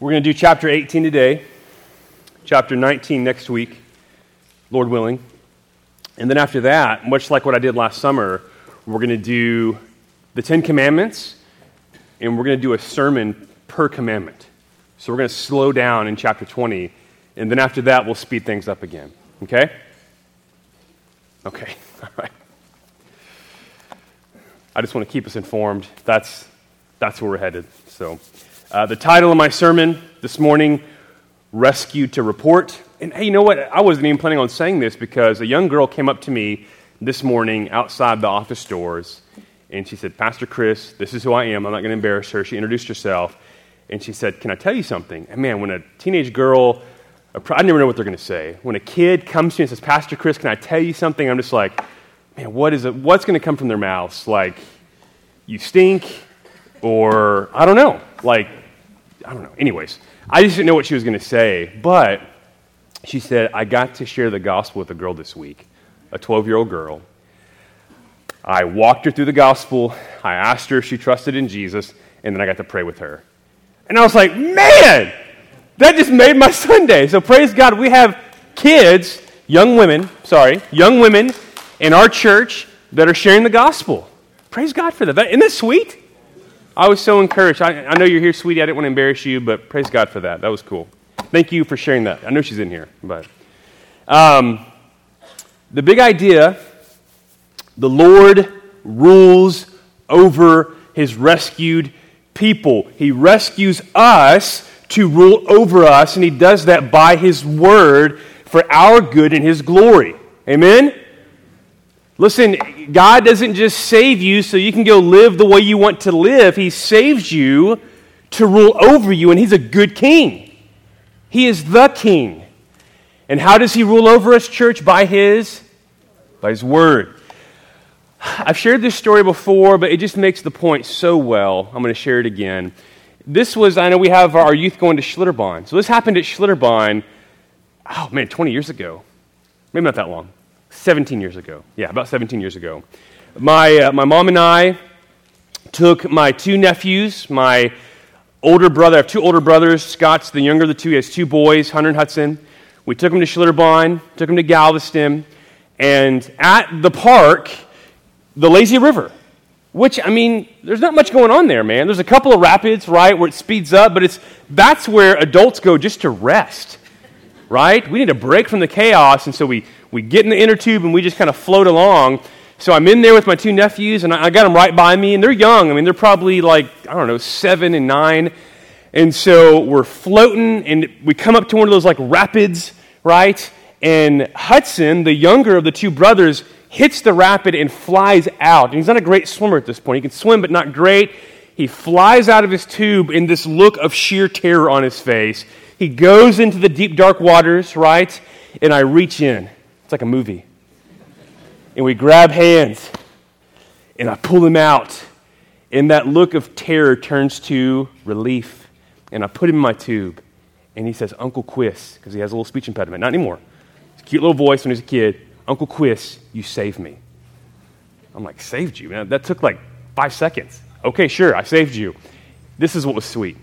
We're going to do chapter 18 today, chapter 19 next week, Lord willing. And then after that, much like what I did last summer, we're going to do the Ten Commandments, and we're going to do a sermon per commandment. So we're going to slow down in chapter 20, and then after that, we'll speed things up again. Okay? Okay, all right. I just want to keep us informed. That's, that's where we're headed. So. Uh, the title of my sermon this morning, Rescue to Report. And hey, you know what? I wasn't even planning on saying this because a young girl came up to me this morning outside the office doors and she said, Pastor Chris, this is who I am. I'm not going to embarrass her. She introduced herself and she said, Can I tell you something? And man, when a teenage girl, I never know what they're going to say. When a kid comes to me and says, Pastor Chris, can I tell you something? I'm just like, man, what is it? What's going to come from their mouths? Like, you stink, or I don't know. Like, I don't know. Anyways, I just didn't know what she was going to say, but she said, I got to share the gospel with a girl this week, a 12 year old girl. I walked her through the gospel. I asked her if she trusted in Jesus, and then I got to pray with her. And I was like, man, that just made my Sunday. So praise God, we have kids, young women, sorry, young women in our church that are sharing the gospel. Praise God for that. Isn't that sweet? I was so encouraged. I, I know you're here, sweetie. I didn't want to embarrass you, but praise God for that. That was cool. Thank you for sharing that. I know she's in here, but um, the big idea the Lord rules over his rescued people. He rescues us to rule over us, and he does that by his word for our good and his glory. Amen? Listen, God doesn't just save you so you can go live the way you want to live. He saves you to rule over you, and He's a good king. He is the king. And how does He rule over us, church? By His, by His word. I've shared this story before, but it just makes the point so well. I'm going to share it again. This was, I know we have our youth going to Schlitterbahn. So this happened at Schlitterbahn, oh man, 20 years ago. Maybe not that long. 17 years ago. Yeah, about 17 years ago. My, uh, my mom and I took my two nephews, my older brother, I have two older brothers. Scott's the younger of the two. He has two boys, Hunter and Hudson. We took them to Schlitterbahn, took them to Galveston, and at the park, the lazy river, which, I mean, there's not much going on there, man. There's a couple of rapids, right, where it speeds up, but it's, that's where adults go just to rest, right? We need a break from the chaos, and so we we get in the inner tube and we just kind of float along. So I'm in there with my two nephews, and I got them right by me, and they're young. I mean, they're probably like, I don't know, seven and nine. And so we're floating, and we come up to one of those like rapids, right? And Hudson, the younger of the two brothers, hits the rapid and flies out. And he's not a great swimmer at this point. He can swim, but not great. He flies out of his tube in this look of sheer terror on his face. He goes into the deep, dark waters, right? And I reach in it's like a movie. And we grab hands, and I pull him out. And that look of terror turns to relief. And I put him in my tube. And he says, Uncle Quiss, because he has a little speech impediment. Not anymore. It's a cute little voice when he's a kid. Uncle Quiss, you saved me. I'm like, saved you? Man, that took like five seconds. Okay, sure, I saved you. This is what was sweet.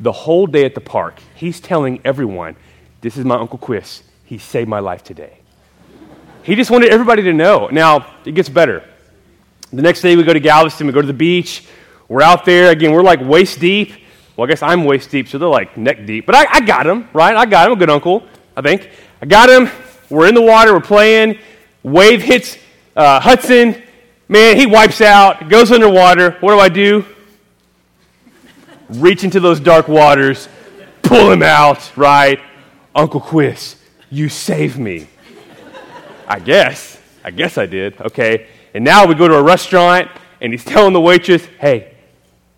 The whole day at the park, he's telling everyone, This is my Uncle Quiss. He saved my life today. He just wanted everybody to know. Now, it gets better. The next day, we go to Galveston, we go to the beach. We're out there. Again, we're like waist deep. Well, I guess I'm waist deep, so they're like neck deep. But I, I got him, right? I got him, a good uncle, I think. I got him. We're in the water, we're playing. Wave hits uh, Hudson. Man, he wipes out, goes underwater. What do I do? Reach into those dark waters, pull him out, right? Uncle Quiss, you saved me. I guess. I guess I did. Okay. And now we go to a restaurant and he's telling the waitress, hey,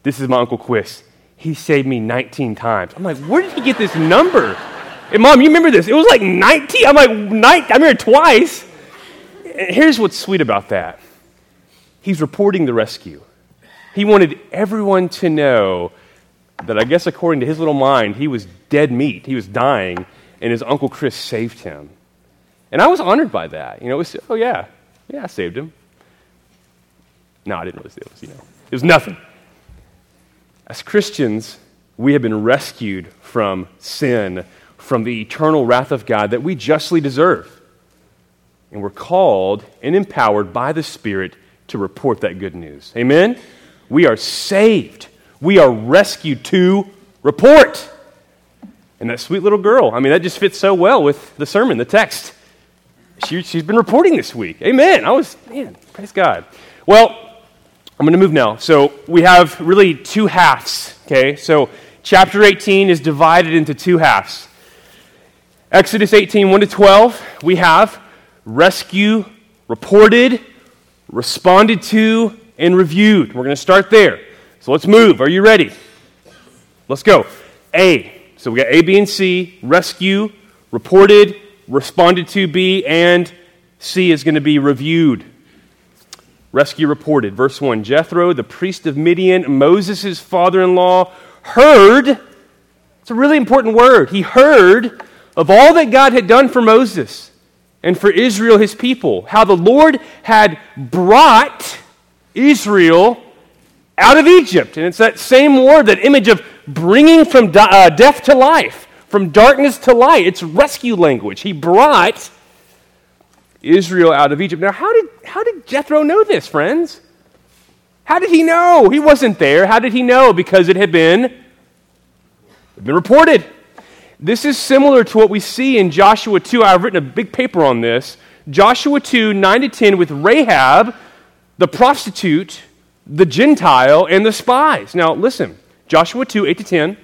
this is my Uncle Quiss. He saved me 19 times. I'm like, where did he get this number? And mom, you remember this? It was like 19. I'm like, 19. I'm here twice. And here's what's sweet about that he's reporting the rescue. He wanted everyone to know that, I guess, according to his little mind, he was dead meat. He was dying, and his Uncle Chris saved him. And I was honored by that. You know, it was, oh, yeah, yeah, I saved him. No, I didn't really save him, you know. It was nothing. As Christians, we have been rescued from sin, from the eternal wrath of God that we justly deserve. And we're called and empowered by the Spirit to report that good news. Amen? We are saved. We are rescued to report. And that sweet little girl, I mean, that just fits so well with the sermon, the text. She, she's been reporting this week. Amen. I was, man, praise God. Well, I'm going to move now. So we have really two halves, okay? So chapter 18 is divided into two halves. Exodus 18, 1 to 12, we have rescue, reported, responded to, and reviewed. We're going to start there. So let's move. Are you ready? Let's go. A. So we got A, B, and C, rescue, reported, responded to B, and C is going to be reviewed. Rescue reported. Verse 1 Jethro, the priest of Midian, Moses' father in law, heard. It's a really important word. He heard of all that God had done for Moses and for Israel, his people, how the Lord had brought Israel out of Egypt. And it's that same word, that image of bringing from uh, death to life, from darkness to light. It's rescue language. He brought Israel out of Egypt. Now, how did, how did Jethro know this, friends? How did he know? He wasn't there. How did he know? Because it had been, it had been reported. This is similar to what we see in Joshua 2. I've written a big paper on this. Joshua 2, 9 to 10, with Rahab, the prostitute, the Gentile, and the spies. Now, listen. Joshua 2 8 to 10.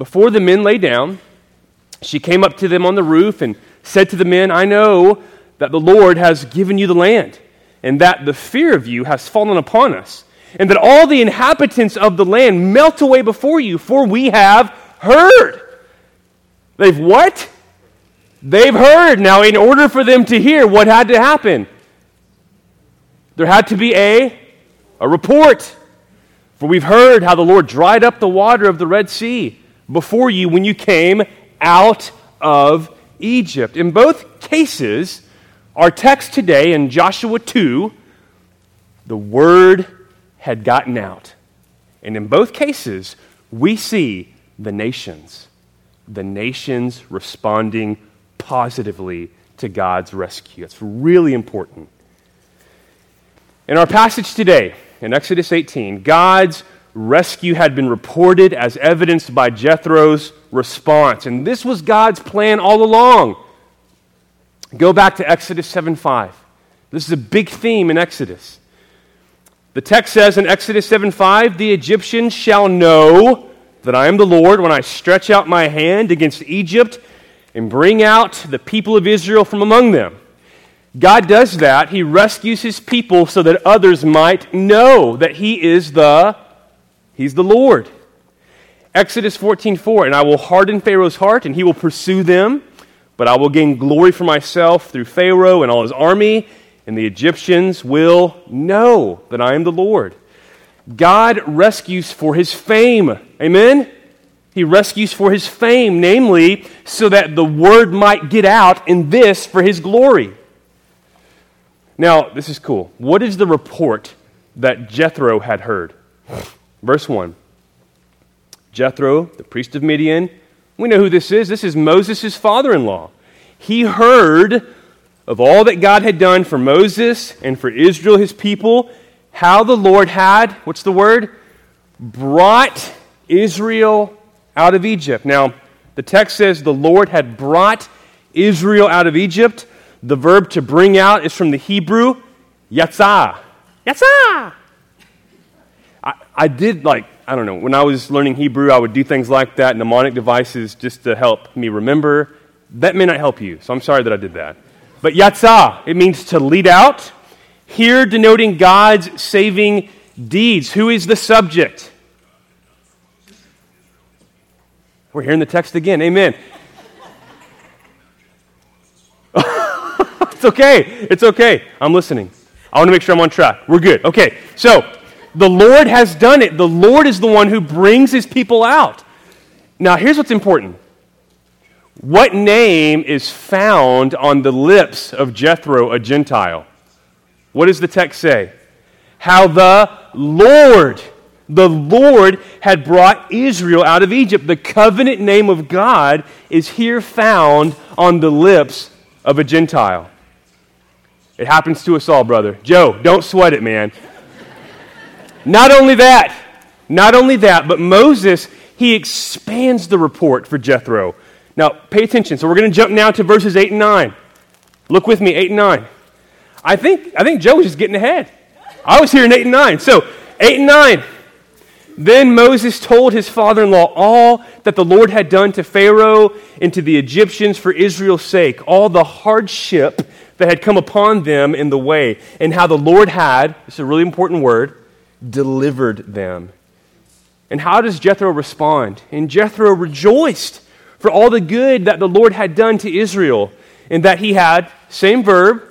Before the men lay down, she came up to them on the roof and said to the men, I know that the Lord has given you the land, and that the fear of you has fallen upon us, and that all the inhabitants of the land melt away before you, for we have heard. They've what? They've heard. Now, in order for them to hear, what had to happen? There had to be a, a report. For we've heard how the Lord dried up the water of the Red Sea before you when you came out of Egypt. In both cases, our text today in Joshua 2, the word had gotten out. And in both cases, we see the nations, the nations responding positively to God's rescue. It's really important. In our passage today, in Exodus 18, God's rescue had been reported as evidenced by Jethro's response. And this was God's plan all along. Go back to Exodus 7 5. This is a big theme in Exodus. The text says in Exodus 7 5, the Egyptians shall know that I am the Lord when I stretch out my hand against Egypt and bring out the people of Israel from among them. God does that. He rescues his people so that others might know that he is the he's the Lord. Exodus 14:4 and I will harden Pharaoh's heart and he will pursue them, but I will gain glory for myself through Pharaoh and all his army, and the Egyptians will know that I am the Lord. God rescues for his fame. Amen. He rescues for his fame, namely, so that the word might get out, in this for his glory. Now, this is cool. What is the report that Jethro had heard? Verse 1 Jethro, the priest of Midian, we know who this is. This is Moses' father in law. He heard of all that God had done for Moses and for Israel, his people, how the Lord had, what's the word? Brought Israel out of Egypt. Now, the text says the Lord had brought Israel out of Egypt. The verb to bring out is from the Hebrew, yatzah. Yatzah! I, did like, I don't know, when I was learning Hebrew, I would do things like that, mnemonic devices just to help me remember. That may not help you, so I'm sorry that I did that. But yatzah, it means to lead out. Here denoting God's saving deeds. Who is the subject? We're hearing the text again. Amen. It's okay. It's okay. I'm listening. I want to make sure I'm on track. We're good. Okay. So, the Lord has done it. The Lord is the one who brings his people out. Now, here's what's important. What name is found on the lips of Jethro, a Gentile? What does the text say? How the Lord, The Lord had brought Israel out of Egypt. The covenant name of God is here found on the lips of a Gentile. It happens to us all, brother. Joe, don't sweat it, man. Not only that, not only that, but Moses, he expands the report for Jethro. Now, pay attention. So we're going to jump now to verses 8 and 9. Look with me, 8 and 9. I think, I think Joe was just getting ahead. I was here in 8 and 9. So, 8 and 9. Then Moses told his father in law all that the Lord had done to Pharaoh and to the Egyptians for Israel's sake, all the hardship that had come upon them in the way, and how the Lord had, this is a really important word, delivered them. And how does Jethro respond? And Jethro rejoiced for all the good that the Lord had done to Israel, and that he had, same verb,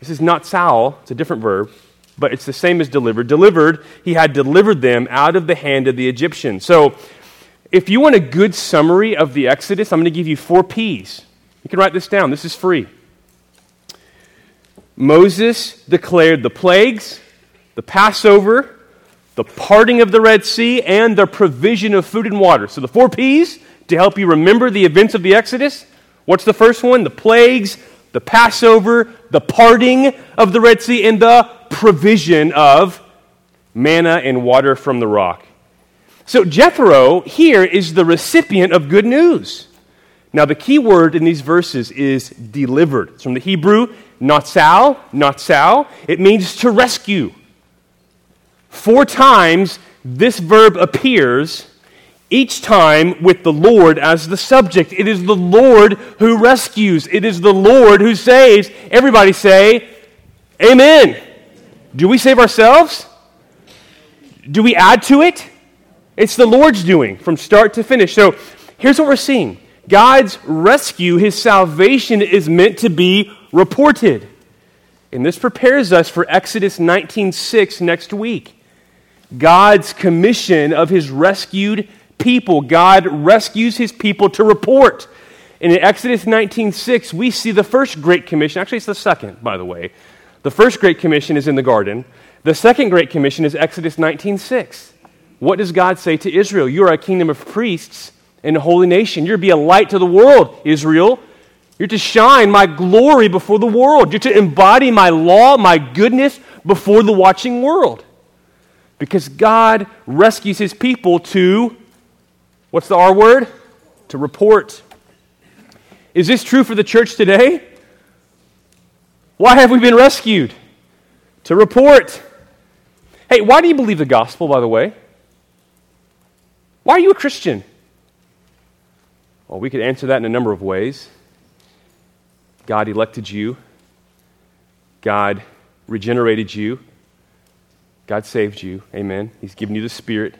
this is not Saul, it's a different verb, but it's the same as delivered. Delivered, he had delivered them out of the hand of the Egyptians. So, if you want a good summary of the Exodus, I'm going to give you four P's. You can write this down. This is free. Moses declared the plagues, the Passover, the parting of the Red Sea, and the provision of food and water. So, the four P's to help you remember the events of the Exodus. What's the first one? The plagues, the Passover, the parting of the Red Sea, and the provision of manna and water from the rock. So Jethro here is the recipient of good news. Now, the key word in these verses is delivered. It's from the Hebrew, natsal, natsal. It means to rescue. Four times this verb appears, each time with the Lord as the subject. It is the Lord who rescues, it is the Lord who saves. Everybody say, Amen. Do we save ourselves? Do we add to it? It's the Lord's doing from start to finish. So here's what we're seeing God's rescue, his salvation, is meant to be reported. And this prepares us for Exodus 19:6 next week. God's commission of his rescued people. God rescues his people to report. And in Exodus 19:6, we see the first great commission. Actually, it's the second, by the way. The first Great Commission is in the garden. The second Great Commission is Exodus 19:6. What does God say to Israel? You are a kingdom of priests and a holy nation. You're to be a light to the world, Israel. You're to shine my glory before the world. You're to embody my law, my goodness before the watching world. Because God rescues his people to, what's the R word? To report. Is this true for the church today? Why have we been rescued? To report. Hey, why do you believe the gospel, by the way? Why are you a Christian? Well, we could answer that in a number of ways. God elected you, God regenerated you, God saved you. Amen. He's given you the Spirit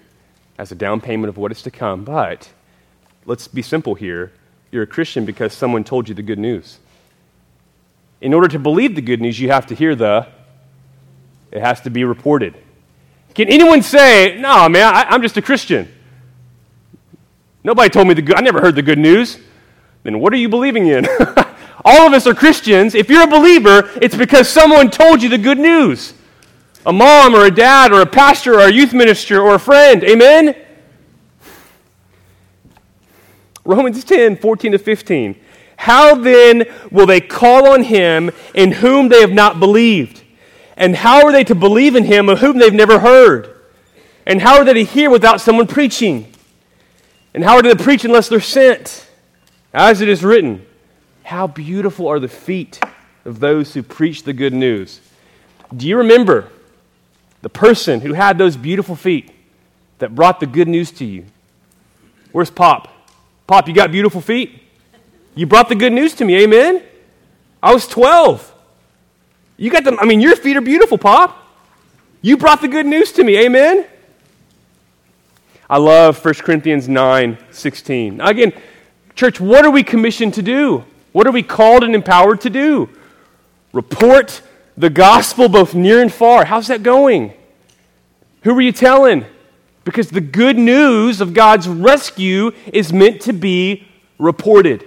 as a down payment of what is to come. But let's be simple here. You're a Christian because someone told you the good news in order to believe the good news, you have to hear the, it has to be reported. Can anyone say, no, man, I, am just a Christian? Nobody told me the good, I never heard the good news. Then what are you believing in? All of us are Christians. If you're a believer, it's because someone told you the good news. A mom or a dad or a pastor or a youth minister or a friend. Amen? Romans 10, 14 to 15. How then will they call on him in whom they have not believed? And how are they to believe in him of whom they've never heard? And how are they to hear without someone preaching? And how are they to preach unless they're sent? As it is written, how beautiful are the feet of those who preach the good news. Do you remember the person who had those beautiful feet that brought the good news to you? Where's Pop? Pop, you got beautiful feet? You brought the good news to me, amen? I was 12. You got them, I mean, your feet are beautiful, Pop. You brought the good news to me, amen? I love 1 Corinthians 9 16. Again, church, what are we commissioned to do? What are we called and empowered to do? Report the gospel both near and far. How's that going? Who are you telling? Because the good news of God's rescue is meant to be reported.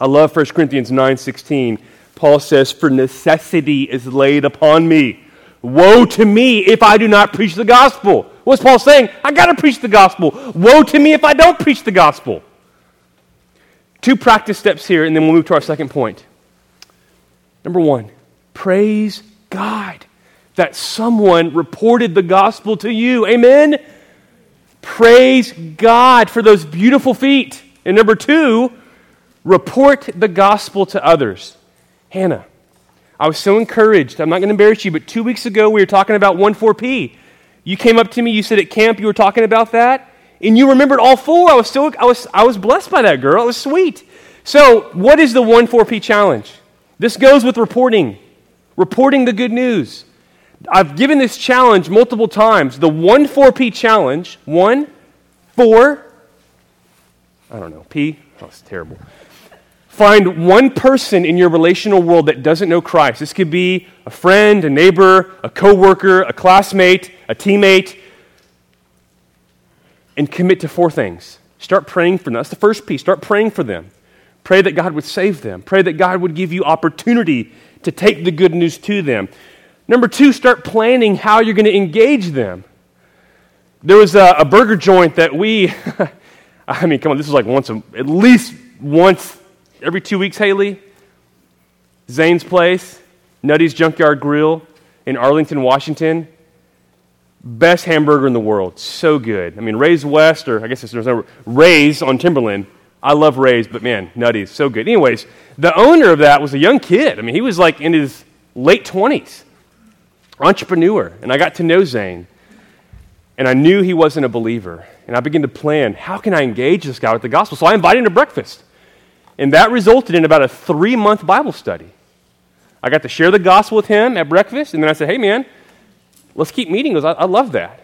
I love 1 Corinthians 9:16. Paul says, "For necessity is laid upon me Woe to me if I do not preach the gospel. What's Paul saying? I got to preach the gospel. Woe to me if I don't preach the gospel. Two practice steps here, and then we'll move to our second point. Number one, praise God that someone reported the gospel to you. Amen? Praise God for those beautiful feet. And number two, report the gospel to others. Hannah, I was so encouraged. I'm not going to embarrass you, but two weeks ago we were talking about 1 4P. You came up to me, you said at camp you were talking about that, and you remembered all four. I was so I was I was blessed by that girl. It was sweet. So, what is the 1 4P challenge? This goes with reporting, reporting the good news. I've given this challenge multiple times. The 1 4P challenge, 1 4 I don't know, P. Oh, it's terrible. Find one person in your relational world that doesn't know Christ. This could be a friend, a neighbor, a coworker, a classmate, a teammate, and commit to four things. Start praying for them. That's the first piece. Start praying for them. Pray that God would save them. Pray that God would give you opportunity to take the good news to them. Number two, start planning how you're going to engage them. There was a, a burger joint that we, I mean, come on, this is like once, a, at least once every two weeks, Haley. Zane's Place, Nutty's Junkyard Grill in Arlington, Washington. Best hamburger in the world. So good. I mean, Ray's West, or I guess there's no Ray's on Timberland. I love Ray's, but man, Nutty's so good. Anyways, the owner of that was a young kid. I mean, he was like in his late 20s, entrepreneur. And I got to know Zane. And I knew he wasn't a believer. And I began to plan how can I engage this guy with the gospel? So I invited him to breakfast. And that resulted in about a three month Bible study. I got to share the gospel with him at breakfast, and then I said, hey, man, let's keep meeting. because I, I love that.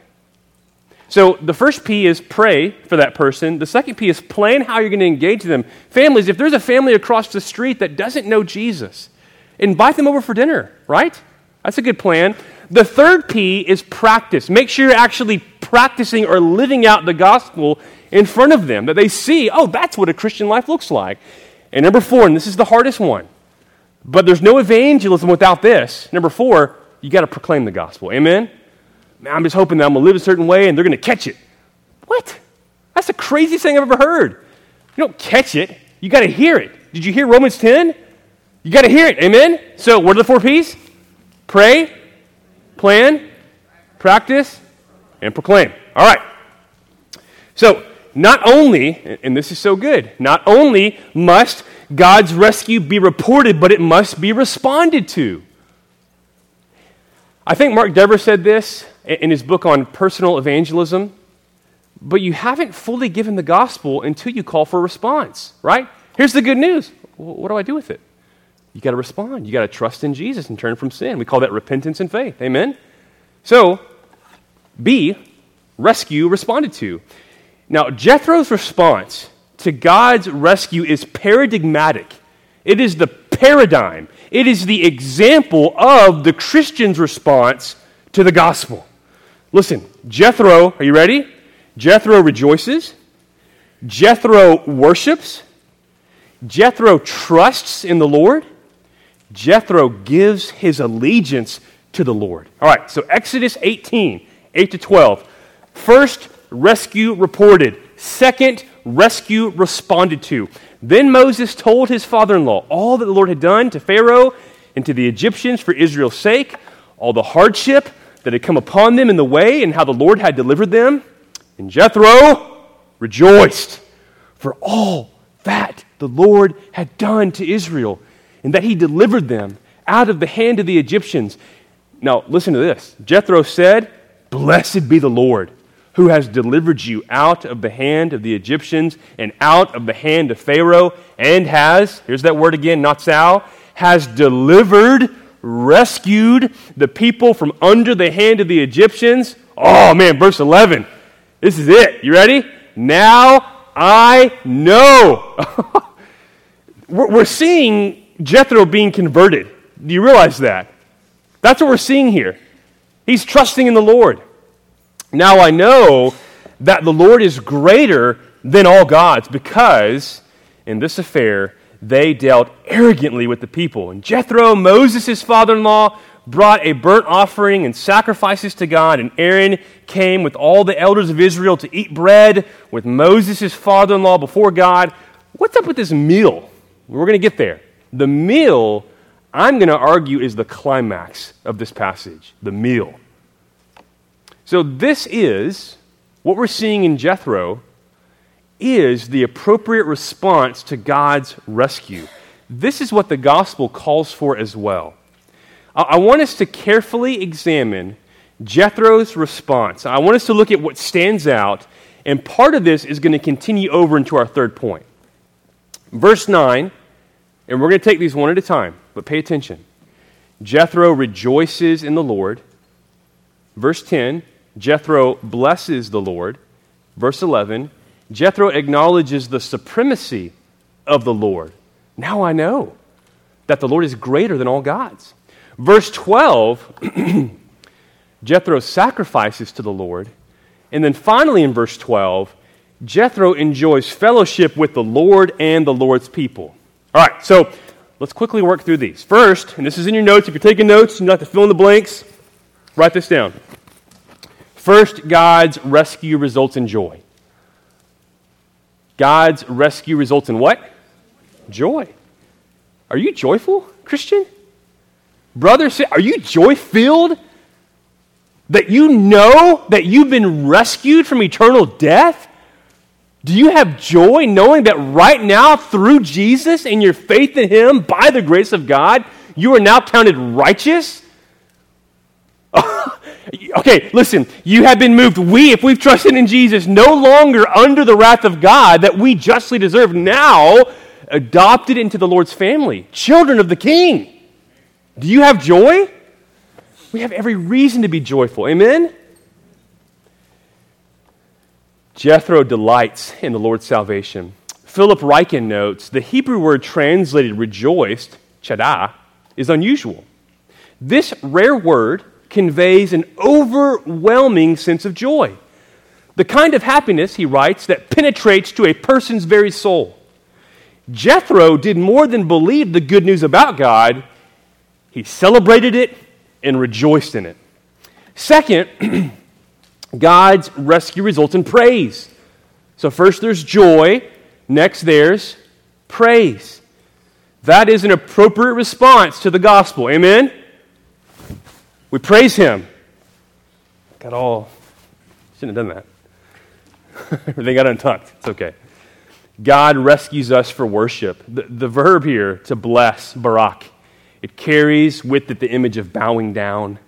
So the first P is pray for that person. The second P is plan how you're going to engage them. Families, if there's a family across the street that doesn't know Jesus, invite them over for dinner, right? That's a good plan. The third P is practice. Make sure you're actually practicing or living out the gospel in front of them, that they see, oh, that's what a Christian life looks like. And number four, and this is the hardest one, but there's no evangelism without this. Number four, you got to proclaim the gospel. Amen? Man, I'm just hoping that I'm going to live a certain way and they're going to catch it. What? That's the craziest thing I've ever heard. You don't catch it, you got to hear it. Did you hear Romans 10? You got to hear it. Amen? So, what are the four P's? Pray, plan, practice, and proclaim. All right. So, not only, and this is so good, not only must God's rescue be reported, but it must be responded to. I think Mark Dever said this in his book on personal evangelism, but you haven't fully given the gospel until you call for a response, right? Here's the good news. What do I do with it? You got to respond. You got to trust in Jesus and turn from sin. We call that repentance and faith. Amen? So, B, rescue responded to. Now, Jethro's response to God's rescue is paradigmatic. It is the paradigm, it is the example of the Christian's response to the gospel. Listen, Jethro, are you ready? Jethro rejoices. Jethro worships. Jethro trusts in the Lord. Jethro gives his allegiance to the Lord. All right, so Exodus 18, 8 to 12. First, rescue reported. Second, rescue responded to. Then Moses told his father in law all that the Lord had done to Pharaoh and to the Egyptians for Israel's sake, all the hardship that had come upon them in the way, and how the Lord had delivered them. And Jethro rejoiced for all that the Lord had done to Israel, and that he delivered them out of the hand of the Egyptians. Now, listen to this Jethro said, Blessed be the Lord who has delivered you out of the hand of the Egyptians and out of the hand of Pharaoh, and has, here's that word again, natsal, has delivered, rescued the people from under the hand of the Egyptians. Oh man, verse 11. This is it. You ready? Now I know. we're seeing Jethro being converted. Do you realize that? That's what we're seeing here. He's trusting in the Lord. Now I know that the Lord is greater than all gods because in this affair they dealt arrogantly with the people. And Jethro, Moses' father in law, brought a burnt offering and sacrifices to God, and Aaron came with all the elders of Israel to eat bread with Moses, father in law, before God. What's up with this meal? We're going to get there. The meal, I'm going to argue, is the climax of this passage the meal. So, this is what we're seeing in Jethro is the appropriate response to God's rescue. This is what the gospel calls for as well. I want us to carefully examine Jethro's response. I want us to look at what stands out, and part of this is going to continue over into our third point. Verse 9, and we're going to take these one at a time, but pay attention. Jethro rejoices in the Lord. Verse 10, Jethro blesses the Lord. Verse 11, Jethro acknowledges the supremacy of the Lord. Now I know that the Lord is greater than all gods. Verse 12, Jethro sacrifices to the Lord. And then finally in verse 12, Jethro enjoys fellowship with the Lord and the Lord's people. All right, so let's quickly work through these. First, and this is in your notes, if you're taking notes, you don't have to fill in the blanks, write this down. First, God's rescue results in joy. God's rescue results in what? Joy. Are you joyful, Christian? Brother, are you joy filled? That you know that you've been rescued from eternal death? Do you have joy knowing that right now, through Jesus and your faith in Him, by the grace of God, you are now counted righteous? okay, listen, you have been moved. We, if we've trusted in Jesus, no longer under the wrath of God that we justly deserve, now adopted into the Lord's family, children of the King. Do you have joy? We have every reason to be joyful. Amen? Jethro delights in the Lord's salvation. Philip Ryken notes the Hebrew word translated rejoiced, chadah, is unusual. This rare word conveys an overwhelming sense of joy. The kind of happiness, he writes, that penetrates to a person's very soul. Jethro did more than believe the good news about God, he celebrated it and rejoiced in it. Second, God's rescue results in praise. So, first there's joy, next there's praise. That is an appropriate response to the gospel. Amen? We praise Him. Got all, shouldn't have done that. Everything got untucked. It's okay. God rescues us for worship. The, the verb here, to bless, barak, it carries with it the image of bowing down.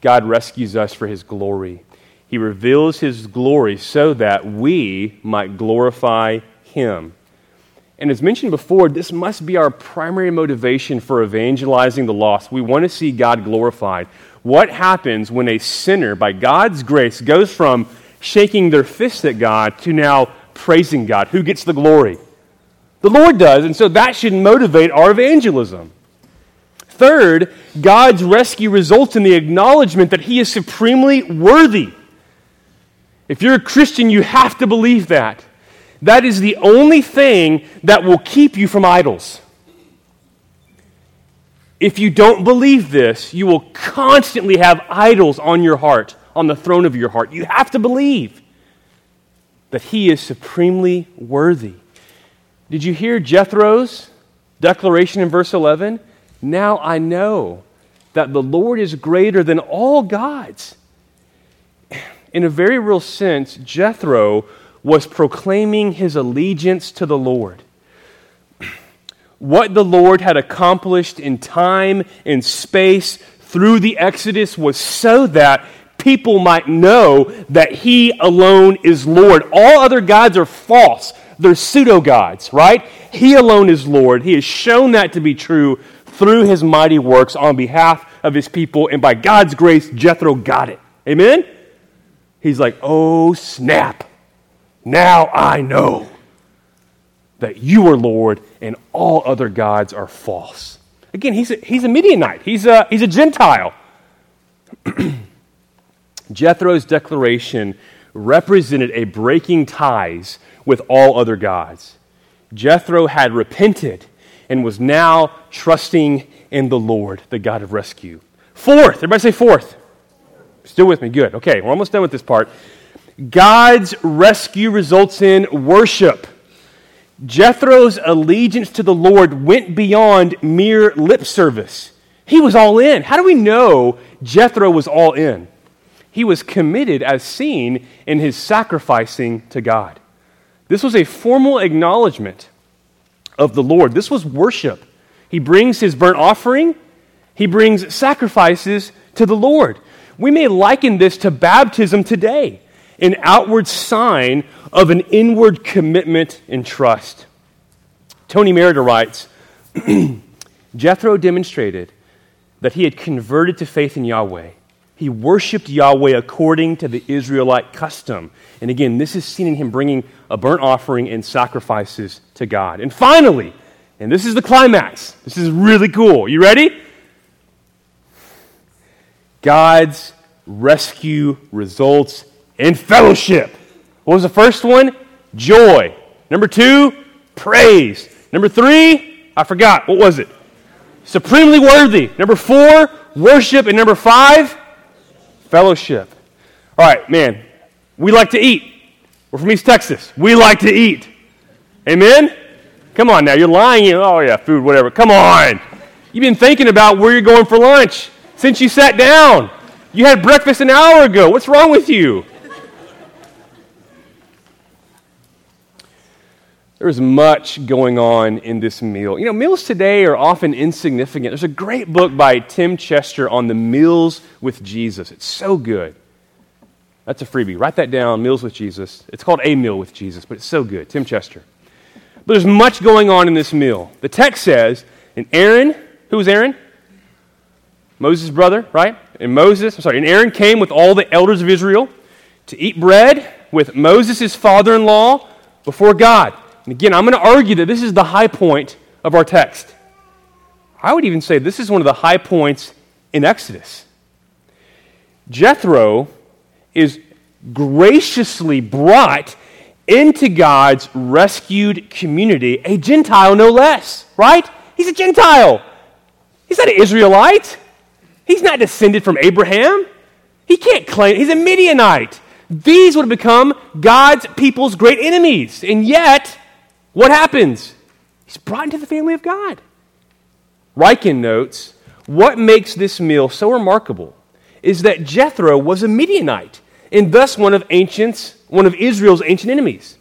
God rescues us for His glory. He reveals His glory so that we might glorify Him. And as mentioned before, this must be our primary motivation for evangelizing the lost. We want to see God glorified. What happens when a sinner, by God's grace, goes from shaking their fist at God to now praising God? Who gets the glory? The Lord does, and so that should motivate our evangelism. Third, God's rescue results in the acknowledgement that He is supremely worthy. If you're a Christian, you have to believe that. That is the only thing that will keep you from idols. If you don't believe this, you will constantly have idols on your heart, on the throne of your heart. You have to believe that He is supremely worthy. Did you hear Jethro's declaration in verse 11? Now I know that the Lord is greater than all gods. In a very real sense, Jethro was proclaiming his allegiance to the Lord. What the Lord had accomplished in time and space through the Exodus was so that people might know that He alone is Lord. All other gods are false, they're pseudo gods, right? He alone is Lord. He has shown that to be true through His mighty works on behalf of His people, and by God's grace, Jethro got it. Amen? He's like, oh, snap. Now I know that you are Lord and all other gods are false. Again, he's a, he's a Midianite, he's a, he's a Gentile. Jethro's declaration represented a breaking ties with all other gods. Jethro had repented and was now trusting in the Lord, the God of rescue. Fourth, everybody say fourth. Still with me? Good. Okay, we're almost done with this part. God's rescue results in worship. Jethro's allegiance to the Lord went beyond mere lip service. He was all in. How do we know Jethro was all in? He was committed as seen in his sacrificing to God. This was a formal acknowledgement of the Lord. This was worship. He brings his burnt offering, he brings sacrifices to the Lord. We may liken this to baptism today, an outward sign of an inward commitment and trust. Tony Merida writes Jethro demonstrated that he had converted to faith in Yahweh. He worshiped Yahweh according to the Israelite custom. And again, this is seen in him bringing a burnt offering and sacrifices to God. And finally, and this is the climax, this is really cool. You ready? God's rescue results in fellowship. What was the first one? Joy. Number two, praise. Number three, I forgot. What was it? Supremely worthy. Number four, worship. And number five, fellowship. All right, man, we like to eat. We're from East Texas. We like to eat. Amen? Come on now, you're lying. Oh, yeah, food, whatever. Come on. You've been thinking about where you're going for lunch since you sat down. You had breakfast an hour ago. What's wrong with you? There's much going on in this meal. You know, meals today are often insignificant. There's a great book by Tim Chester on the meals with Jesus. It's so good. That's a freebie. Write that down Meals with Jesus. It's called A Meal with Jesus, but it's so good. Tim Chester. But there's much going on in this meal. The text says, and Aaron, who was Aaron? Moses' brother, right? And Moses, I'm sorry, and Aaron came with all the elders of Israel to eat bread with Moses' father in law before God. And again, I'm going to argue that this is the high point of our text. I would even say this is one of the high points in Exodus. Jethro is graciously brought into God's rescued community, a Gentile no less, right? He's a Gentile. He's not an Israelite. He's not descended from Abraham. He can't claim, he's a Midianite. These would have become God's people's great enemies. And yet, what happens? He's brought into the family of God. Ryken notes what makes this meal so remarkable is that Jethro was a Midianite and thus one of ancient's, one of Israel's ancient enemies.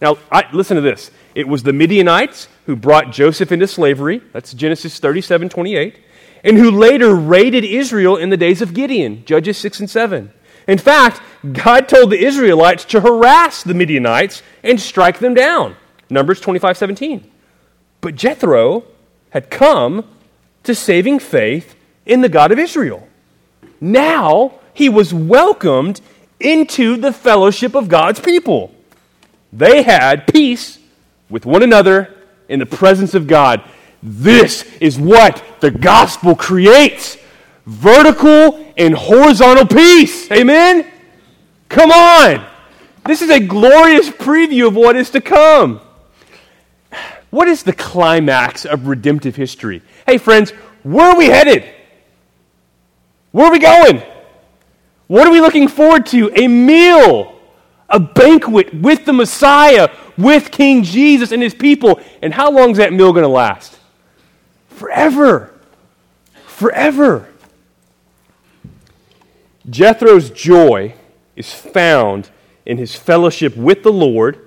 Now, I, listen to this. It was the Midianites who brought Joseph into slavery. That's Genesis 37 28. And who later raided Israel in the days of Gideon, Judges 6 and 7. In fact, God told the Israelites to harass the Midianites and strike them down. Numbers 25 17. But Jethro had come to saving faith in the God of Israel. Now he was welcomed into the fellowship of God's people. They had peace with one another in the presence of God. This is what the gospel creates vertical and horizontal peace. Amen? Come on. This is a glorious preview of what is to come. What is the climax of redemptive history? Hey, friends, where are we headed? Where are we going? What are we looking forward to? A meal, a banquet with the Messiah, with King Jesus and his people. And how long is that meal going to last? Forever. Forever. Jethro's joy is found in his fellowship with the Lord.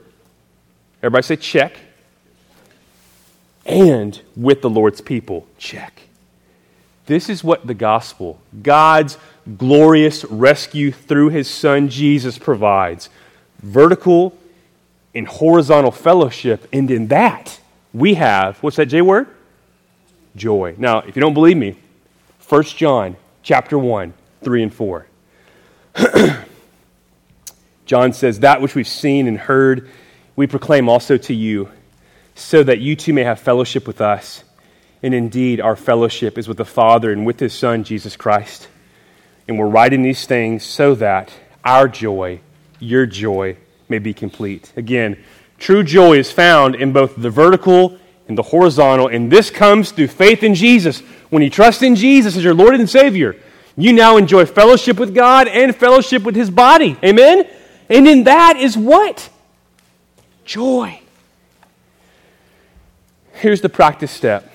Everybody say check. And with the Lord's people. Check. This is what the gospel, God's glorious rescue through his son Jesus provides vertical and horizontal fellowship. And in that, we have, what's that J word? Joy. Now, if you don't believe me, 1 John chapter 1, 3 and 4. John says, That which we've seen and heard, we proclaim also to you, so that you too may have fellowship with us. And indeed, our fellowship is with the Father and with his Son, Jesus Christ. And we're writing these things so that our joy, your joy, may be complete. Again, true joy is found in both the vertical and the horizontal. And this comes through faith in Jesus. When you trust in Jesus as your Lord and Savior, you now enjoy fellowship with God and fellowship with His body. Amen? And in that is what? Joy. Here's the practice step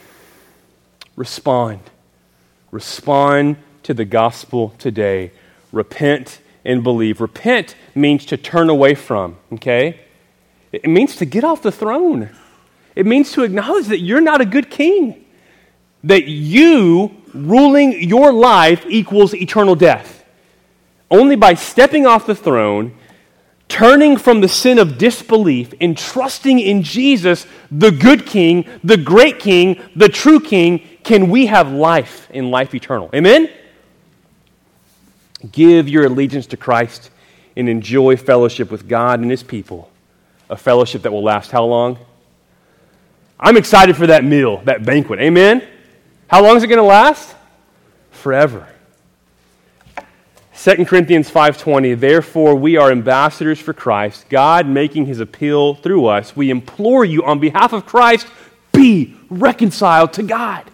respond. Respond to the gospel today. Repent and believe. Repent means to turn away from, okay? It means to get off the throne. It means to acknowledge that you're not a good king, that you ruling your life equals eternal death. Only by stepping off the throne, turning from the sin of disbelief, and trusting in Jesus, the good king, the great king, the true king, can we have life in life eternal. Amen? Give your allegiance to Christ and enjoy fellowship with God and his people. A fellowship that will last how long? I'm excited for that meal, that banquet. Amen? How long is it going to last? Forever. 2 Corinthians 5:20 Therefore we are ambassadors for Christ, God making his appeal through us. We implore you on behalf of Christ, be reconciled to God.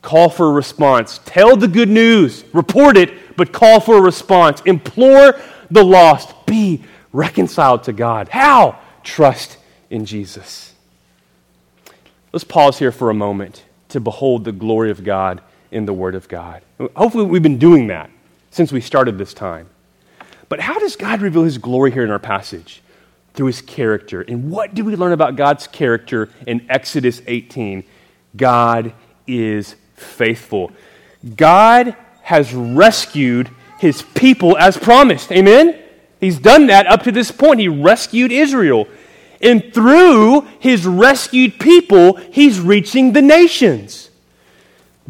Call for a response. Tell the good news. Report it, but call for a response. Implore the lost. Be reconciled to God. How? Trust in Jesus. Let's pause here for a moment to behold the glory of God in the Word of God. Hopefully, we've been doing that since we started this time. But how does God reveal His glory here in our passage? Through His character. And what do we learn about God's character in Exodus 18? God is faithful. God has rescued His people as promised. Amen? He's done that up to this point. He rescued Israel. And through his rescued people, he's reaching the nations.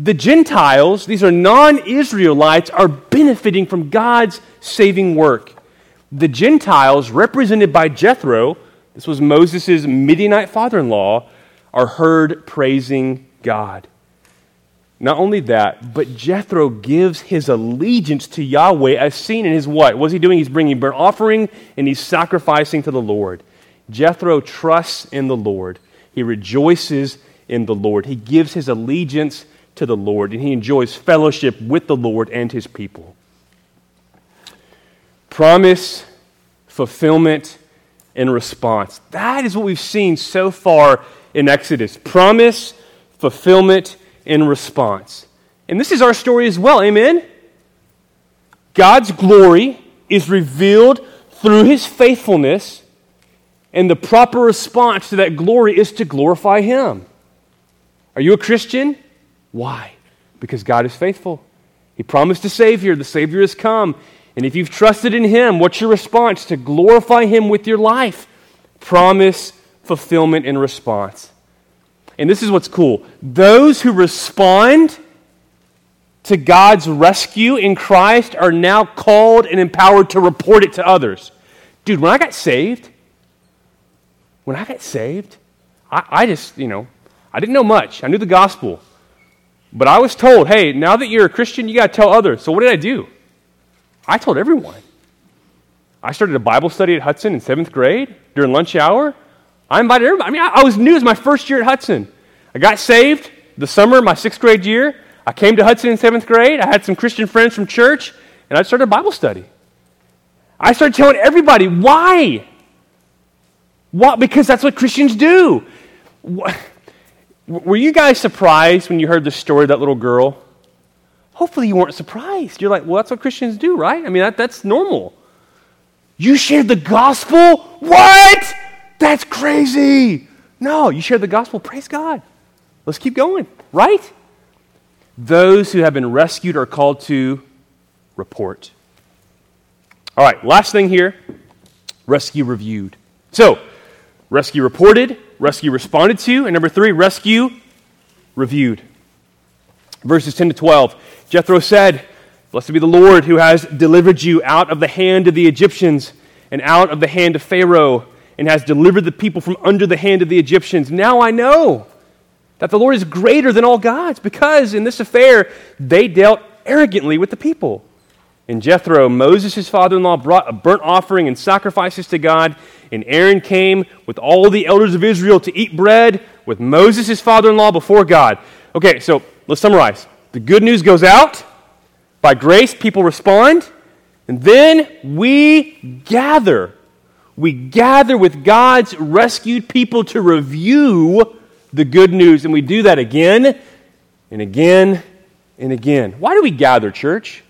The Gentiles, these are non Israelites, are benefiting from God's saving work. The Gentiles, represented by Jethro, this was Moses' Midianite father in law, are heard praising God. Not only that, but Jethro gives his allegiance to Yahweh as seen in his what? What's he doing? He's bringing burnt offering and he's sacrificing to the Lord. Jethro trusts in the Lord. He rejoices in the Lord. He gives his allegiance to the Lord, and he enjoys fellowship with the Lord and his people. Promise, fulfillment, and response. That is what we've seen so far in Exodus. Promise, fulfillment, and response. And this is our story as well. Amen? God's glory is revealed through his faithfulness and the proper response to that glory is to glorify Him. Are you a Christian? Why? Because God is faithful. He promised a Savior. The Savior has come. And if you've trusted in Him, what's your response? To glorify Him with your life. Promise, fulfillment, and response. And this is what's cool. Those who respond to God's rescue in Christ are now called and empowered to report it to others. Dude, when I got saved, when I got saved, I, I just, you know, I didn't know much. I knew the gospel. But I was told, hey, now that you're a Christian, you got to tell others. So what did I do? I told everyone. I started a Bible study at Hudson in seventh grade during lunch hour. I invited everybody. I mean, I, I was new. It was my first year at Hudson. I got saved the summer of my sixth grade year. I came to Hudson in seventh grade. I had some Christian friends from church, and I started a Bible study. I started telling everybody why. What? Because that's what Christians do. Were you guys surprised when you heard the story of that little girl? Hopefully, you weren't surprised. You're like, well, that's what Christians do, right? I mean, that, that's normal. You shared the gospel? What? That's crazy. No, you shared the gospel. Praise God. Let's keep going, right? Those who have been rescued are called to report. All right, last thing here rescue reviewed. So, Rescue reported, rescue responded to, and number three, rescue reviewed. Verses 10 to 12. Jethro said, Blessed be the Lord who has delivered you out of the hand of the Egyptians and out of the hand of Pharaoh, and has delivered the people from under the hand of the Egyptians. Now I know that the Lord is greater than all gods, because in this affair they dealt arrogantly with the people. And Jethro, Moses' father in law, brought a burnt offering and sacrifices to God. And Aaron came with all the elders of Israel to eat bread with Moses, his father in law, before God. Okay, so let's summarize. The good news goes out. By grace, people respond. And then we gather. We gather with God's rescued people to review the good news. And we do that again and again and again. Why do we gather, church?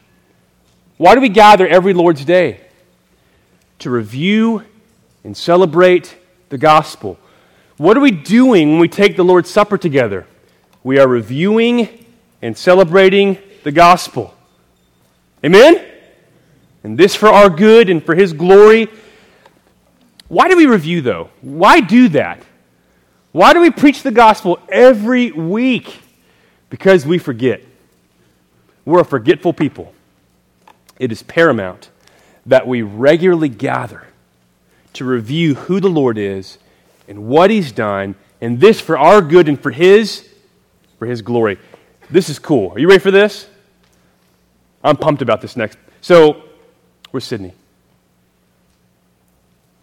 Why do we gather every Lord's Day? To review and celebrate the gospel. What are we doing when we take the Lord's Supper together? We are reviewing and celebrating the gospel. Amen? And this for our good and for His glory. Why do we review, though? Why do that? Why do we preach the gospel every week? Because we forget. We're a forgetful people. It is paramount that we regularly gather to review who the Lord is and what he's done, and this for our good and for his for his glory. This is cool. Are you ready for this? I'm pumped about this next. So, where's Sydney?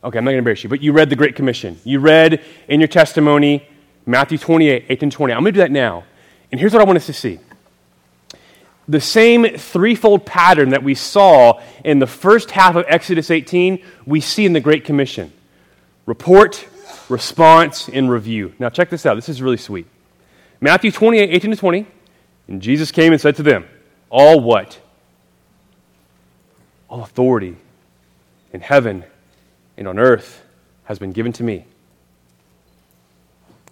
Okay, I'm not going to embarrass you, but you read the Great Commission. You read in your testimony Matthew 28, 18, 20. I'm going to do that now. And here's what I want us to see the same threefold pattern that we saw in the first half of Exodus 18, we see in the Great Commission report, response, and review. Now, check this out. This is really sweet. Matthew 28, 18 to 20. And Jesus came and said to them, All what? All authority in heaven and on earth has been given to me.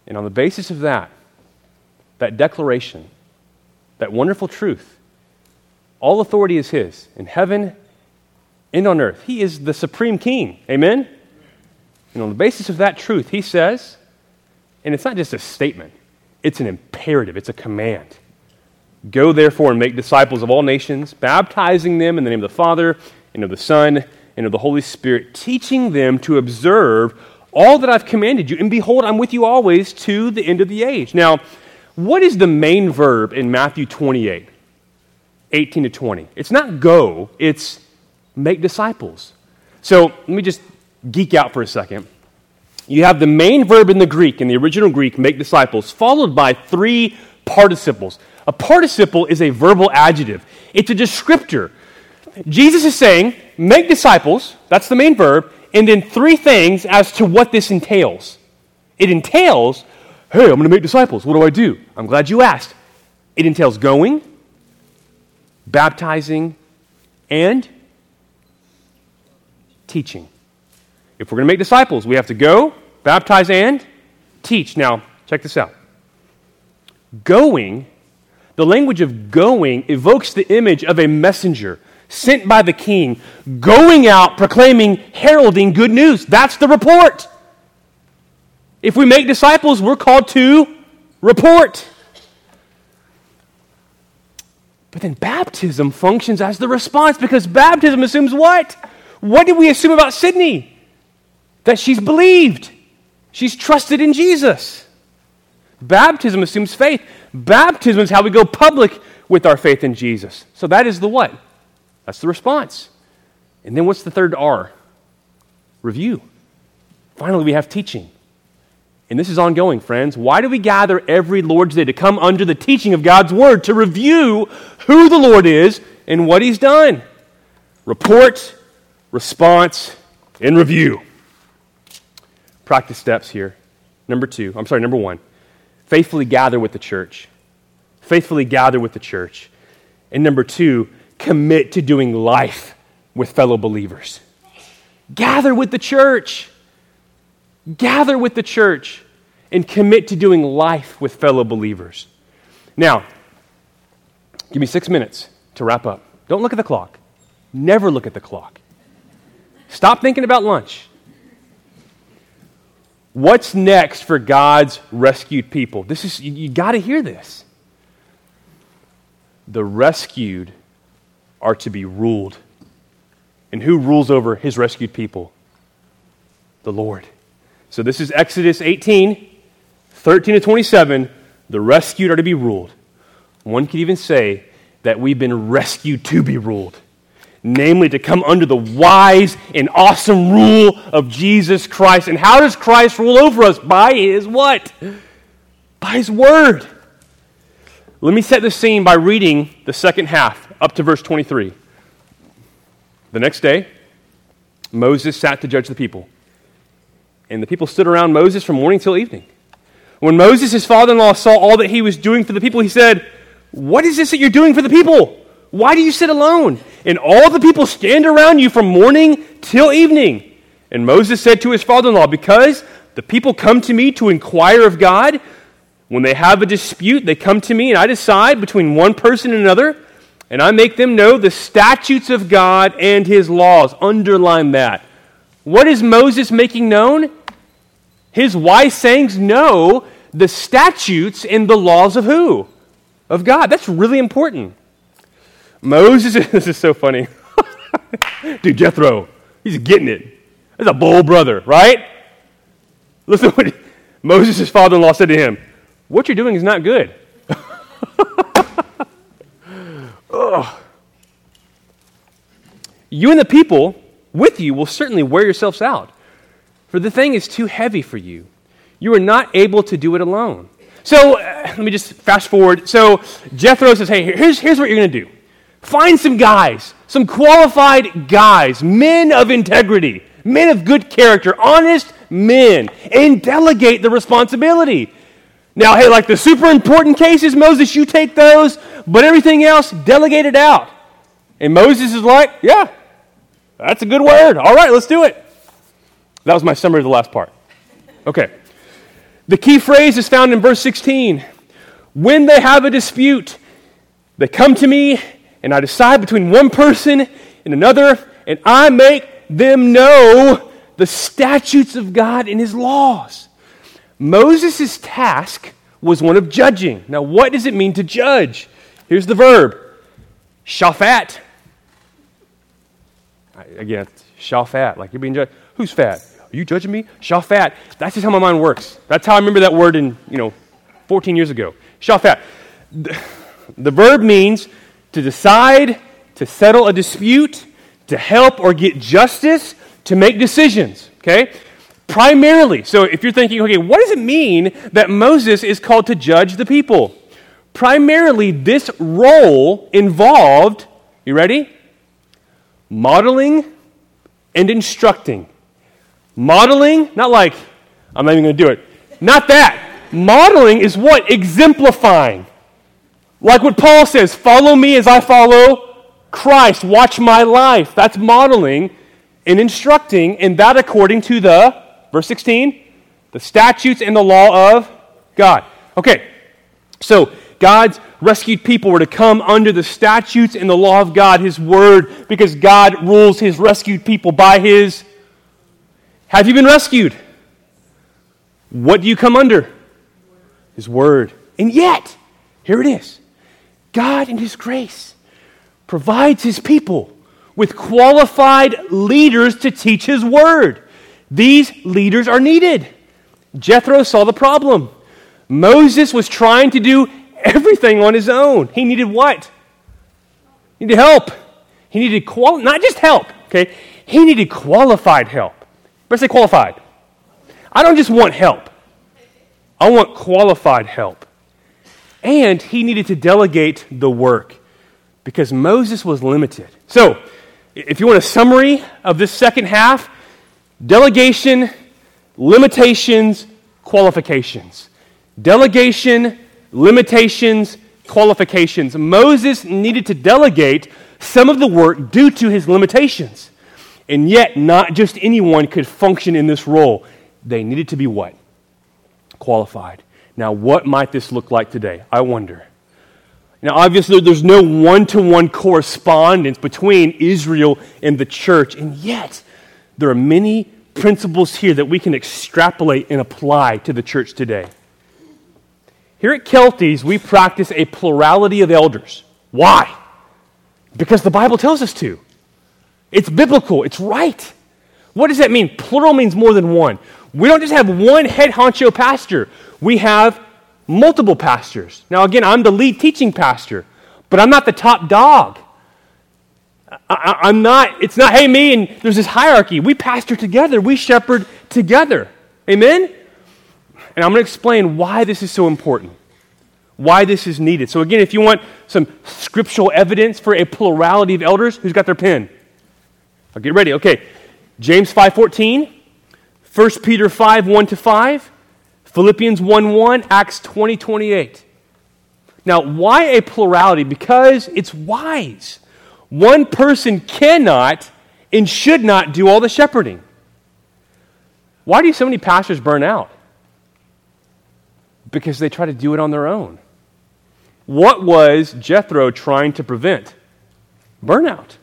And on the basis of that, that declaration, that wonderful truth, all authority is His in heaven and on earth. He is the supreme king. Amen? And on the basis of that truth, He says, and it's not just a statement, it's an imperative, it's a command. Go therefore and make disciples of all nations, baptizing them in the name of the Father, and of the Son, and of the Holy Spirit, teaching them to observe all that I've commanded you. And behold, I'm with you always to the end of the age. Now, what is the main verb in Matthew 28? 18 to 20. It's not go, it's make disciples. So let me just geek out for a second. You have the main verb in the Greek, in the original Greek, make disciples, followed by three participles. A participle is a verbal adjective, it's a descriptor. Jesus is saying, make disciples, that's the main verb, and then three things as to what this entails. It entails, hey, I'm going to make disciples. What do I do? I'm glad you asked. It entails going, baptizing, and teaching. If we're going to make disciples, we have to go, baptize, and teach. Now, check this out. Going, the language of going evokes the image of a messenger sent by the king, going out proclaiming, heralding good news. That's the report. If we make disciples, we're called to report. But then baptism functions as the response because baptism assumes what? What did we assume about Sydney? That she's believed, she's trusted in Jesus. Baptism assumes faith. Baptism is how we go public with our faith in Jesus. So that is the what? That's the response. And then what's the third R? Review. Finally, we have teaching. And this is ongoing, friends. Why do we gather every Lord's Day to come under the teaching of God's Word to review who the Lord is and what He's done? Report, response, and review. Practice steps here. Number two, I'm sorry, number one, faithfully gather with the church. Faithfully gather with the church. And number two, commit to doing life with fellow believers. Gather with the church. Gather with the church and commit to doing life with fellow believers. Now, give me six minutes to wrap up. Don't look at the clock. Never look at the clock. Stop thinking about lunch. What's next for God's rescued people? This is you, you got to hear this. The rescued are to be ruled. And who rules over his rescued people? The Lord. So this is Exodus 18, 13 to 27. The rescued are to be ruled. One could even say that we've been rescued to be ruled, namely to come under the wise and awesome rule of Jesus Christ. And how does Christ rule over us? By his what? By his word. Let me set the scene by reading the second half up to verse 23. The next day, Moses sat to judge the people. And the people stood around Moses from morning till evening. When Moses, his father in law, saw all that he was doing for the people, he said, What is this that you're doing for the people? Why do you sit alone? And all the people stand around you from morning till evening. And Moses said to his father in law, Because the people come to me to inquire of God, when they have a dispute, they come to me, and I decide between one person and another, and I make them know the statutes of God and his laws. Underline that. What is Moses making known? His wise sayings know the statutes and the laws of who? Of God. That's really important. Moses, this is so funny. Dude, Jethro, he's getting it. He's a bold brother, right? Listen what Moses' father in law said to him What you're doing is not good. you and the people with you will certainly wear yourselves out, for the thing is too heavy for you. You are not able to do it alone. So uh, let me just fast forward. So Jethro says, Hey, here's, here's what you're going to do find some guys, some qualified guys, men of integrity men of good character, honest men, and delegate the responsibility. Now, hey, like the super important cases, Moses, you take those, but everything else, delegate it out. And Moses is like, yeah, that's a good word. All right, let's do it. That was my summary of the last part. Okay. The key phrase is found in verse 16. When they have a dispute, they come to me, and I decide between one person and another, and I make them know the statutes of God and his laws. Moses' task was one of judging. Now, what does it mean to judge? Here's the verb shaphat. Again, shaphat, like you're being judged. Who's fat? Are you judging me? Shaphat. That's just how my mind works. That's how I remember that word in, you know, 14 years ago. Shaphat. The, the verb means to decide, to settle a dispute, to help or get justice, to make decisions, okay? Primarily. So if you're thinking, okay, what does it mean that Moses is called to judge the people? Primarily, this role involved, you ready? Modeling and instructing. Modeling, not like, I'm not even going to do it. Not that. Modeling is what? Exemplifying. Like what Paul says follow me as I follow Christ, watch my life. That's modeling and instructing, and that according to the, verse 16, the statutes and the law of God. Okay, so God's rescued people were to come under the statutes and the law of God, His word, because God rules His rescued people by His. Have you been rescued? What do you come under? His word. And yet, here it is God in His grace provides his people with qualified leaders to teach his word. These leaders are needed. Jethro saw the problem. Moses was trying to do everything on his own. He needed what? He needed help. He needed quali- not just help, okay? He needed qualified help. Let's say qualified. I don't just want help. I want qualified help. And he needed to delegate the work because Moses was limited. So, if you want a summary of this second half, delegation, limitations, qualifications. Delegation, limitations, qualifications. Moses needed to delegate some of the work due to his limitations. And yet, not just anyone could function in this role. They needed to be what? Qualified. Now, what might this look like today? I wonder. Now, obviously, there's no one to one correspondence between Israel and the church, and yet there are many principles here that we can extrapolate and apply to the church today. Here at Kelties, we practice a plurality of elders. Why? Because the Bible tells us to. It's biblical, it's right. What does that mean? Plural means more than one. We don't just have one head honcho pastor, we have multiple pastors. Now, again, I'm the lead teaching pastor, but I'm not the top dog. I, am not, it's not, hey, me, and there's this hierarchy. We pastor together, we shepherd together. Amen? And I'm going to explain why this is so important, why this is needed. So, again, if you want some scriptural evidence for a plurality of elders, who's got their pen? I'll get ready. Okay. James 5.14, 1 Peter 5, 1 to 5, Philippians 1, 1, Acts 20, 28. Now, why a plurality? Because it's wise. One person cannot and should not do all the shepherding. Why do so many pastors burn out? Because they try to do it on their own. What was Jethro trying to prevent? Burnout.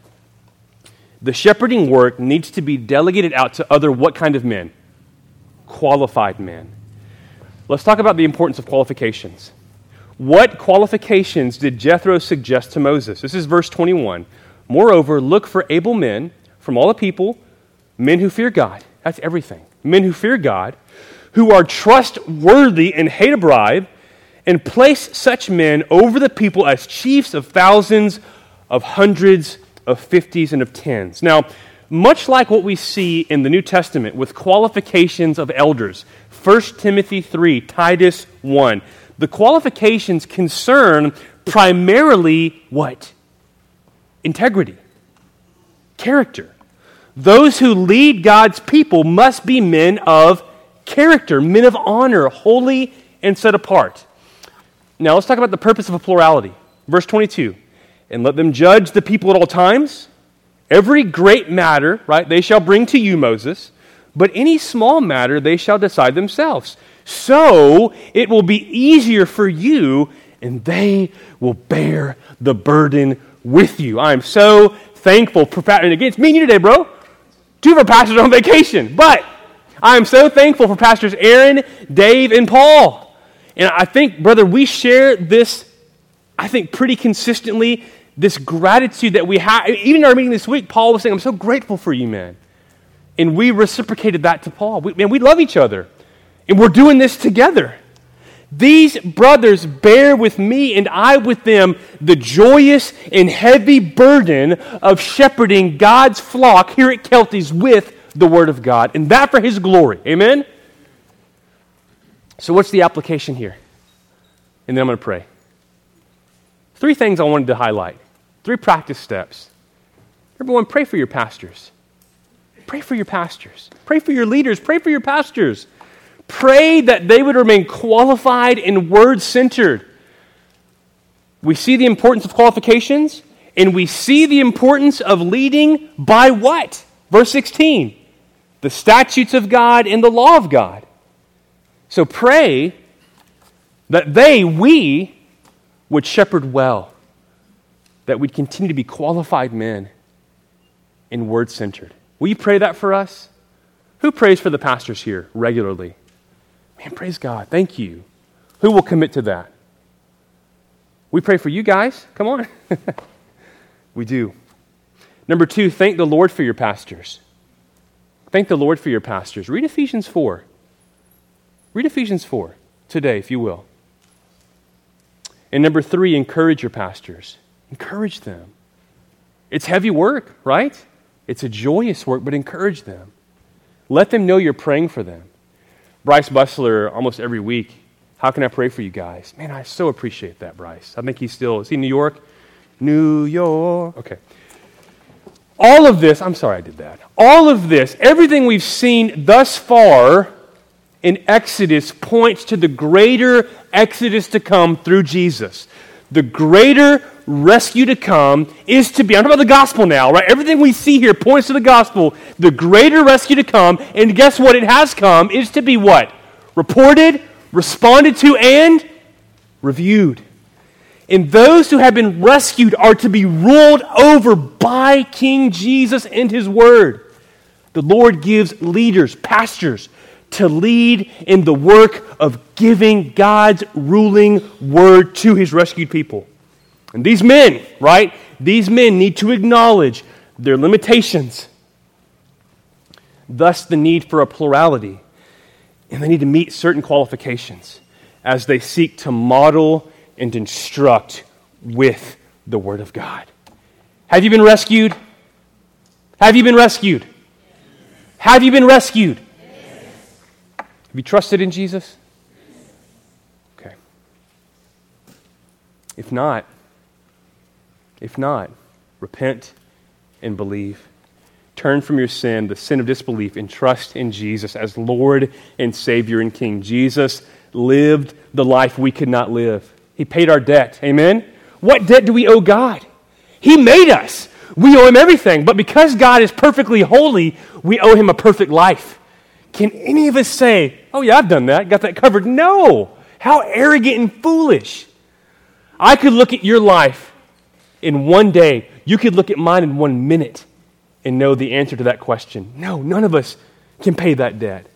The shepherding work needs to be delegated out to other what kind of men? Qualified men. Let's talk about the importance of qualifications. What qualifications did Jethro suggest to Moses? This is verse 21. Moreover, look for able men from all the people, men who fear God. That's everything. Men who fear God, who are trustworthy and hate a bribe, and place such men over the people as chiefs of thousands, of hundreds, of fifties, and of tens. Now, much like what we see in the New Testament with qualifications of elders, 1 Timothy 3, Titus 1, the qualifications concern primarily what? Integrity, character. Those who lead God's people must be men of character, men of honor, holy and set apart. Now let's talk about the purpose of a plurality. Verse 22 And let them judge the people at all times. Every great matter, right, they shall bring to you, Moses, but any small matter they shall decide themselves. So it will be easier for you, and they will bear the burden with you. I'm so thankful for, and again, it's me and you today, bro. Two of our pastors are on vacation, but I am so thankful for Pastors Aaron, Dave, and Paul. And I think, brother, we share this, I think, pretty consistently, this gratitude that we have. Even in our meeting this week, Paul was saying, I'm so grateful for you, man. And we reciprocated that to Paul. We, man, we love each other. And we're doing this together. These brothers bear with me and I with them the joyous and heavy burden of shepherding God's flock here at Kelty's with the Word of God, and that for His glory. Amen? So, what's the application here? And then I'm going to pray. Three things I wanted to highlight, three practice steps. Number one, pray for your pastors. Pray for your pastors. Pray for your leaders. Pray for your pastors. Pray that they would remain qualified and word centered. We see the importance of qualifications, and we see the importance of leading by what? Verse 16 the statutes of God and the law of God. So pray that they, we, would shepherd well, that we'd continue to be qualified men and word centered. Will you pray that for us? Who prays for the pastors here regularly? Man, praise God. Thank you. Who will commit to that? We pray for you guys. Come on. we do. Number two, thank the Lord for your pastors. Thank the Lord for your pastors. Read Ephesians 4. Read Ephesians 4 today, if you will. And number three, encourage your pastors. Encourage them. It's heavy work, right? It's a joyous work, but encourage them. Let them know you're praying for them. Bryce Bustler, almost every week, how can I pray for you guys? Man, I so appreciate that, Bryce. I think he's still, is he in New York? New York. Okay. All of this, I'm sorry I did that. All of this, everything we've seen thus far in Exodus points to the greater Exodus to come through Jesus. The greater rescue to come is to be, I'm talking about the gospel now, right? Everything we see here points to the gospel. The greater rescue to come, and guess what? It has come, is to be what? Reported, responded to, and reviewed. And those who have been rescued are to be ruled over by King Jesus and his word. The Lord gives leaders, pastors, to lead in the work of giving God's ruling word to his rescued people. And these men, right? These men need to acknowledge their limitations. Thus, the need for a plurality. And they need to meet certain qualifications as they seek to model and instruct with the Word of God. Have you been rescued? Have you been rescued? Yes. Have you been rescued? Yes. Have you trusted in Jesus? Okay. If not, if not, repent and believe. Turn from your sin, the sin of disbelief, and trust in Jesus as Lord and Savior and King. Jesus lived the life we could not live. He paid our debt. Amen? What debt do we owe God? He made us. We owe Him everything. But because God is perfectly holy, we owe Him a perfect life. Can any of us say, oh, yeah, I've done that, got that covered? No. How arrogant and foolish. I could look at your life in one day, you could look at mine in one minute and know the answer to that question. No, none of us can pay that debt.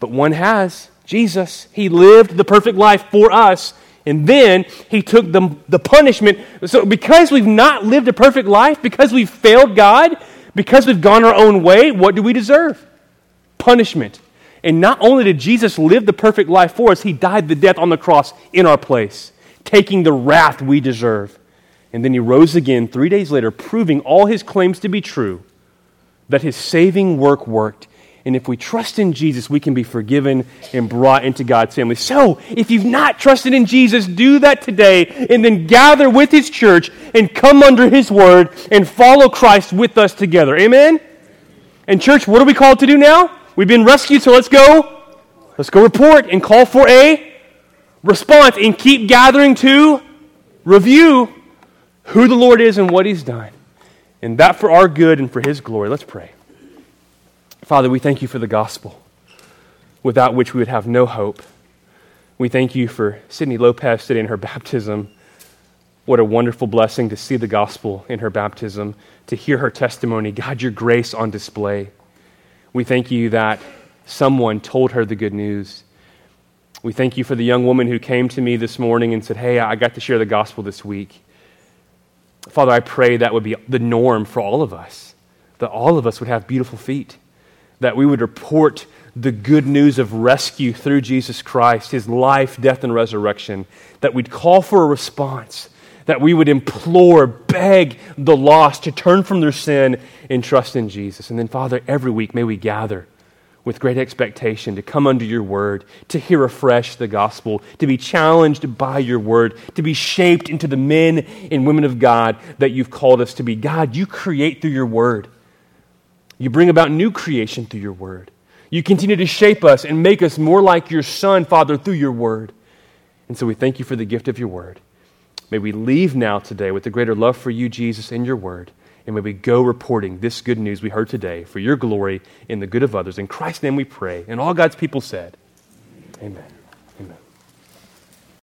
But one has Jesus. He lived the perfect life for us, and then he took the, the punishment. So, because we've not lived a perfect life, because we've failed God, because we've gone our own way, what do we deserve? Punishment. And not only did Jesus live the perfect life for us, he died the death on the cross in our place, taking the wrath we deserve. And then he rose again three days later, proving all his claims to be true, that his saving work worked. And if we trust in Jesus, we can be forgiven and brought into God's family. So, if you've not trusted in Jesus, do that today and then gather with his church and come under his word and follow Christ with us together. Amen? And, church, what are we called to do now? We've been rescued, so let's go. Let's go report and call for a response and keep gathering to review who the Lord is and what He's done. And that for our good and for His glory. Let's pray. Father, we thank you for the gospel, without which we would have no hope. We thank you for Sydney Lopez today in her baptism. What a wonderful blessing to see the gospel in her baptism, to hear her testimony. God, your grace on display. We thank you that someone told her the good news. We thank you for the young woman who came to me this morning and said, Hey, I got to share the gospel this week. Father, I pray that would be the norm for all of us, that all of us would have beautiful feet, that we would report the good news of rescue through Jesus Christ, his life, death, and resurrection, that we'd call for a response, that we would implore, beg the lost to turn from their sin and trust in Jesus. And then, Father, every week may we gather with great expectation to come under your word, to hear afresh the gospel, to be challenged by your word, to be shaped into the men and women of God that you've called us to be. God, you create through your word. You bring about new creation through your word. You continue to shape us and make us more like your Son, Father, through your word. And so we thank you for the gift of your word. May we leave now today with a greater love for you, Jesus, and your word. And may we go reporting this good news we heard today for your glory and the good of others. In Christ's name we pray. And all God's people said, Amen.